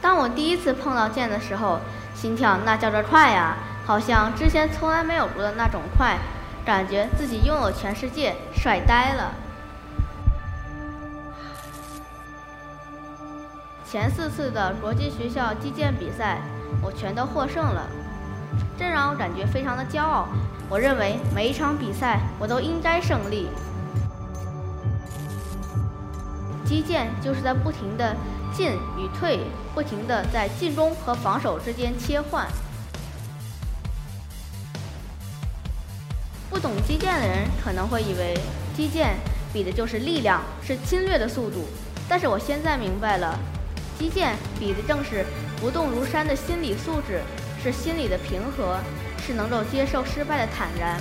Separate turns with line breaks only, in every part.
当我第一次碰到剑的时候，心跳那叫着快呀，好像之前从来没有过的那种快，感觉自己拥有全世界，帅呆了。前四次的国际学校击剑比赛，我全都获胜了，这让我感觉非常的骄傲。我认为每一场比赛我都应该胜利。击剑就是在不停的。进与退，不停地在进攻和防守之间切换。不懂击剑的人可能会以为击剑比的就是力量，是侵略的速度。但是我现在明白了，击剑比的正是不动如山的心理素质，是心理的平和，是能够接受失败的坦然。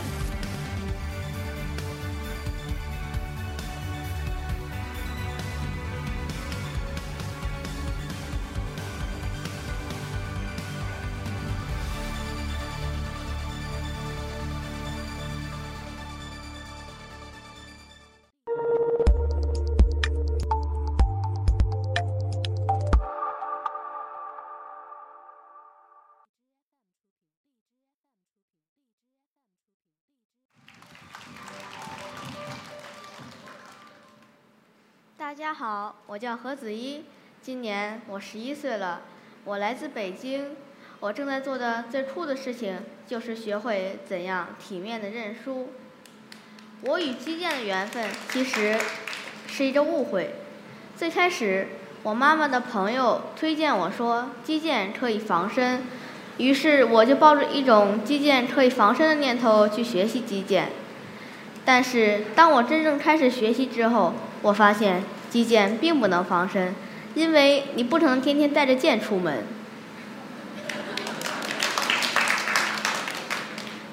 大家好，我叫何子一，今年我十一岁了，我来自北京。我正在做的最酷的事情就是学会怎样体面的认输。我与击剑的缘分其实是一个误会。最开始，我妈妈的朋友推荐我说击剑可以防身，于是我就抱着一种击剑可以防身的念头去学习击剑。但是当我真正开始学习之后，我发现。击剑并不能防身，因为你不可能天天带着剑出门。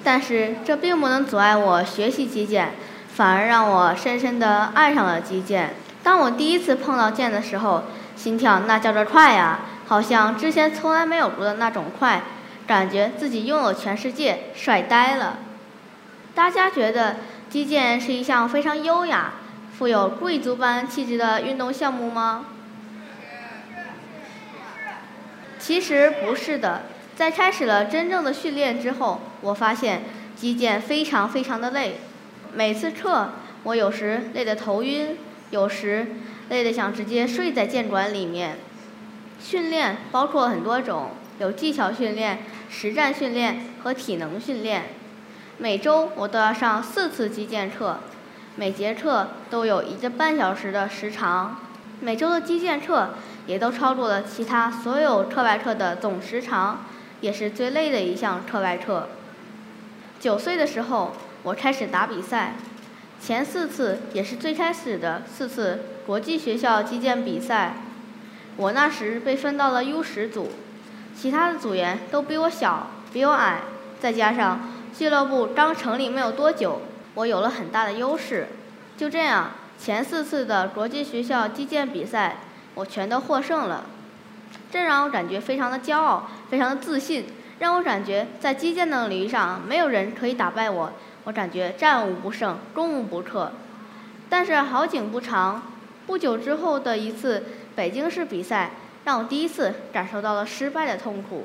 但是这并不能阻碍我学习击剑，反而让我深深的爱上了击剑。当我第一次碰到剑的时候，心跳那叫着快呀，好像之前从来没有过的那种快，感觉自己拥有全世界，帅呆了。大家觉得击剑是一项非常优雅。富有贵族般气质的运动项目吗？其实不是的，在开始了真正的训练之后，我发现击剑非常非常的累。每次课，我有时累得头晕，有时累得想直接睡在剑馆里面。训练包括很多种，有技巧训练、实战训练和体能训练。每周我都要上四次击剑课。每节课都有一个半小时的时长，每周的击剑课也都超过了其他所有课外课的总时长，也是最累的一项课外课。九岁的时候，我开始打比赛，前四次也是最开始的四次国际学校击剑比赛，我那时被分到了 U 十组，其他的组员都比我小，比我矮，再加上俱乐部刚成立没有多久。我有了很大的优势，就这样，前四次的国际学校击剑比赛，我全都获胜了，这让我感觉非常的骄傲，非常的自信，让我感觉在击剑的领域上没有人可以打败我，我感觉战无不胜，攻无不克。但是好景不长，不久之后的一次北京市比赛，让我第一次感受到了失败的痛苦，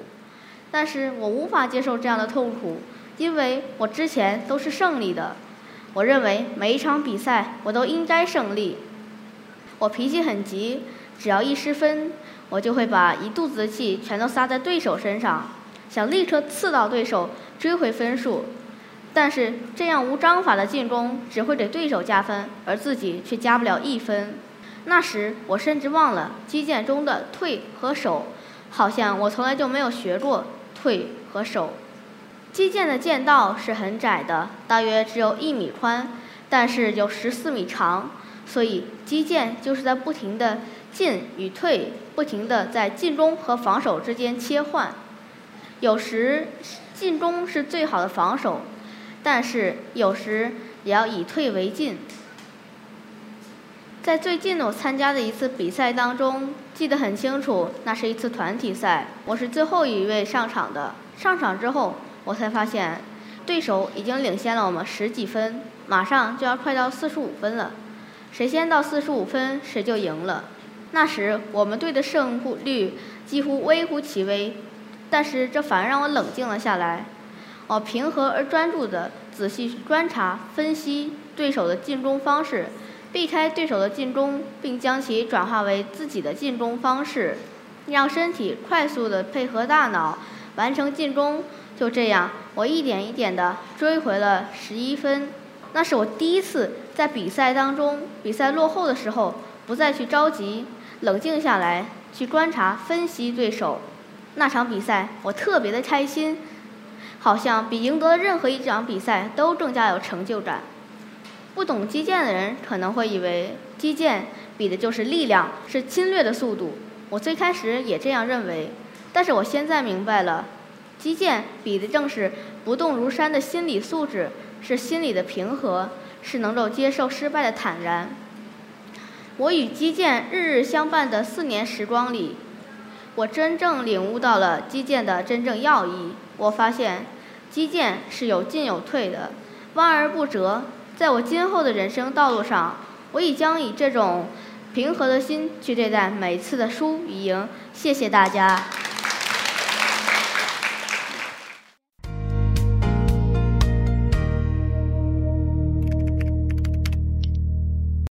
但是我无法接受这样的痛苦，因为我之前都是胜利的。我认为每一场比赛我都应该胜利。我脾气很急，只要一失分，我就会把一肚子的气全都撒在对手身上，想立刻刺到对手，追回分数。但是这样无章法的进攻只会给对手加分，而自己却加不了一分。那时我甚至忘了击剑中的退和守，好像我从来就没有学过退和守。击剑的剑道是很窄的，大约只有一米宽，但是有十四米长，所以击剑就是在不停的进与退，不停的在进攻和防守之间切换。有时进攻是最好的防守，但是有时也要以退为进。在最近我参加的一次比赛当中，记得很清楚，那是一次团体赛，我是最后一位上场的。上场之后。我才发现，对手已经领先了我们十几分，马上就要快到四十五分了。谁先到四十五分，谁就赢了。那时我们队的胜率几乎微乎其微，但是这反而让我冷静了下来。我平和而专注地仔细观察、分析对手的进攻方式，避开对手的进攻，并将其转化为自己的进攻方式，让身体快速地配合大脑完成进攻。就这样，我一点一点的追回了十一分。那是我第一次在比赛当中，比赛落后的时候，不再去着急，冷静下来去观察、分析对手。那场比赛，我特别的开心。好像比赢得任何一场比赛都更加有成就感。不懂击剑的人可能会以为击剑比的就是力量，是侵略的速度。我最开始也这样认为，但是我现在明白了，击剑比的正是不动如山的心理素质，是心理的平和，是能够接受失败的坦然。我与击剑日日相伴的四年时光里，我真正领悟到了击剑的真正要义。我发现，击剑是有进有退的，弯而不折。在我今后的人生道路上，我已将以这种平和的心去对待每次的输与赢。谢谢大家。